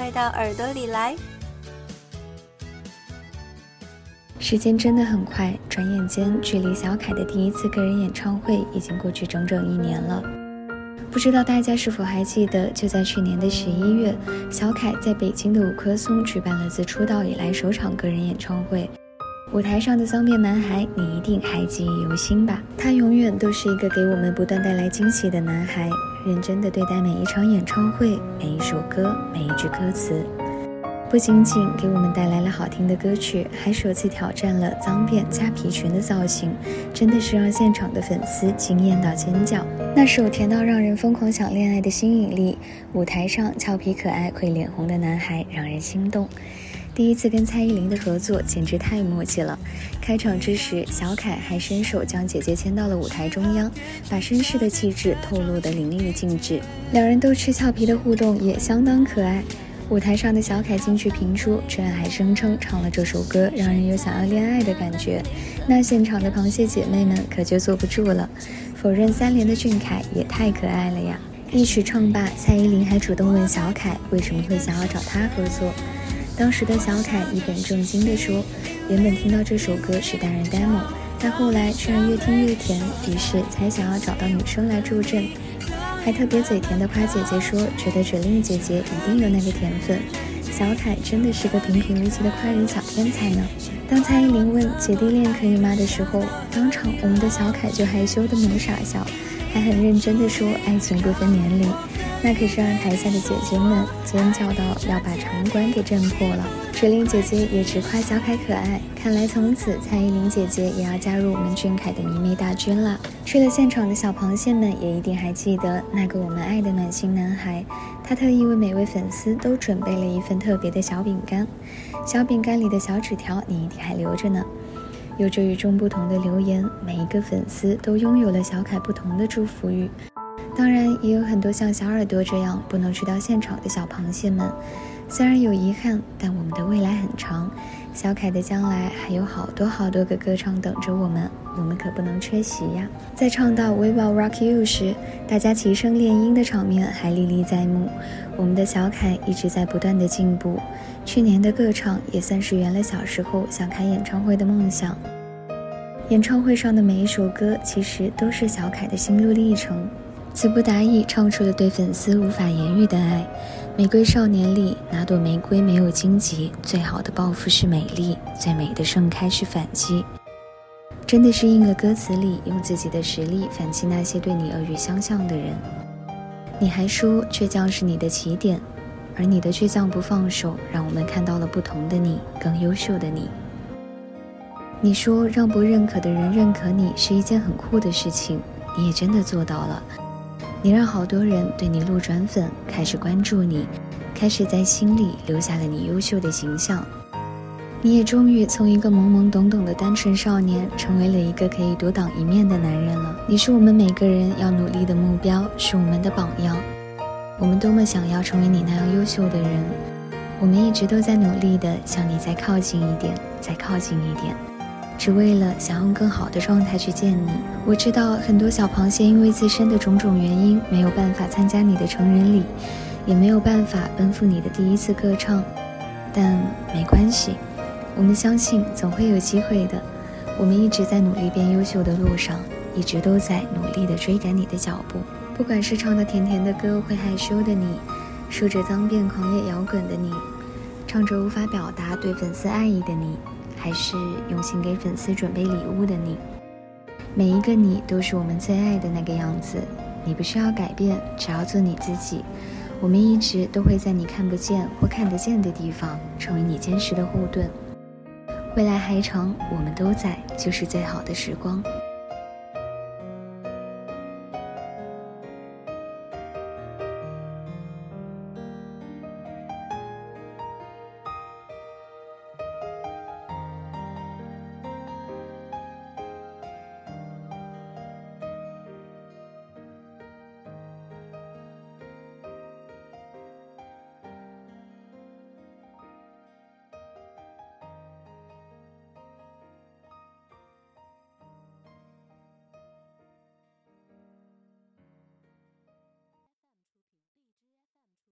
快到耳朵里来！时间真的很快，转眼间，距离小凯的第一次个人演唱会已经过去整整一年了。不知道大家是否还记得，就在去年的十一月，小凯在北京的五棵松举办了自出道以来首场个人演唱会。舞台上的脏辫男孩，你一定还记忆犹新吧？他永远都是一个给我们不断带来惊喜的男孩，认真的对待每一场演唱会、每一首歌、每一句歌词。不仅仅给我们带来了好听的歌曲，还首次挑战了脏辫加皮裙的造型，真的是让现场的粉丝惊艳到尖叫。那首甜到让人疯狂想恋爱的新引力，舞台上俏皮可爱会脸红的男孩让人心动。第一次跟蔡依林的合作简直太默契了。开场之时，小凯还伸手将姐姐牵到了舞台中央，把绅士的气质透露得淋漓尽致。两人都吃俏皮的互动也相当可爱。舞台上的小凯金曲频出，居然还声称唱了这首歌让人有想要恋爱的感觉，那现场的螃蟹姐妹们可就坐不住了。否认三连的俊凯也太可爱了呀！一曲唱罢，蔡依林还主动问小凯为什么会想要找他合作。当时的小凯一本正经地说，原本听到这首歌是单人 demo，但后来居然越听越甜，于是才想要找到女生来助阵。还特别嘴甜的夸姐姐说，觉得指令姐姐一定有那个甜分。小凯真的是个平平无奇的夸人小天才呢。当蔡依林问姐弟恋可以吗的时候，当场我们的小凯就害羞的没傻笑，还很认真的说爱情不分年龄。那可是让台下的姐姐们尖叫到要把场馆给震破了。水灵姐姐也直夸小凯可爱，看来从此蔡依林姐姐也要加入我们俊凯的迷妹大军了。去了现场的小螃蟹们也一定还记得那个我们爱的暖心男孩，他特意为每位粉丝都准备了一份特别的小饼干，小饼干里的小纸条你一定还留着呢，有着与众不同的留言，每一个粉丝都拥有了小凯不同的祝福语。当然，也有很多像小耳朵这样不能去到现场的小螃蟹们，虽然有遗憾，但我们的未来很长，小凯的将来还有好多好多个歌唱等着我们，我们可不能缺席呀！在唱到 We Will Rock You 时，大家齐声练音的场面还历历在目。我们的小凯一直在不断的进步，去年的歌唱也算是圆了小时候想开演唱会的梦想。演唱会上的每一首歌，其实都是小凯的心路历程。词不达意，唱出了对粉丝无法言喻的爱。玫瑰少年里，哪朵玫瑰没有荆棘？最好的报复是美丽，最美的盛开是反击。真的是应了歌词里，用自己的实力反击那些对你恶语相向的人。你还说倔强是你的起点，而你的倔强不放手，让我们看到了不同的你，更优秀的你。你说让不认可的人认可你是一件很酷的事情，你也真的做到了。你让好多人对你路转粉，开始关注你，开始在心里留下了你优秀的形象。你也终于从一个懵懵懂懂的单纯少年，成为了一个可以独当一面的男人了。你是我们每个人要努力的目标，是我们的榜样。我们多么想要成为你那样优秀的人，我们一直都在努力的向你再靠近一点，再靠近一点。只为了想用更好的状态去见你。我知道很多小螃蟹因为自身的种种原因没有办法参加你的成人礼，也没有办法奔赴你的第一次歌唱，但没关系，我们相信总会有机会的。我们一直在努力变优秀的路上，一直都在努力的追赶你的脚步。不管是唱的甜甜的歌会害羞的你，梳着脏辫狂野摇滚的你，唱着无法表达对粉丝爱意的你。还是用心给粉丝准备礼物的你，每一个你都是我们最爱的那个样子。你不需要改变，只要做你自己。我们一直都会在你看不见或看得见的地方，成为你坚实的护盾。未来还长，我们都在，就是最好的时光。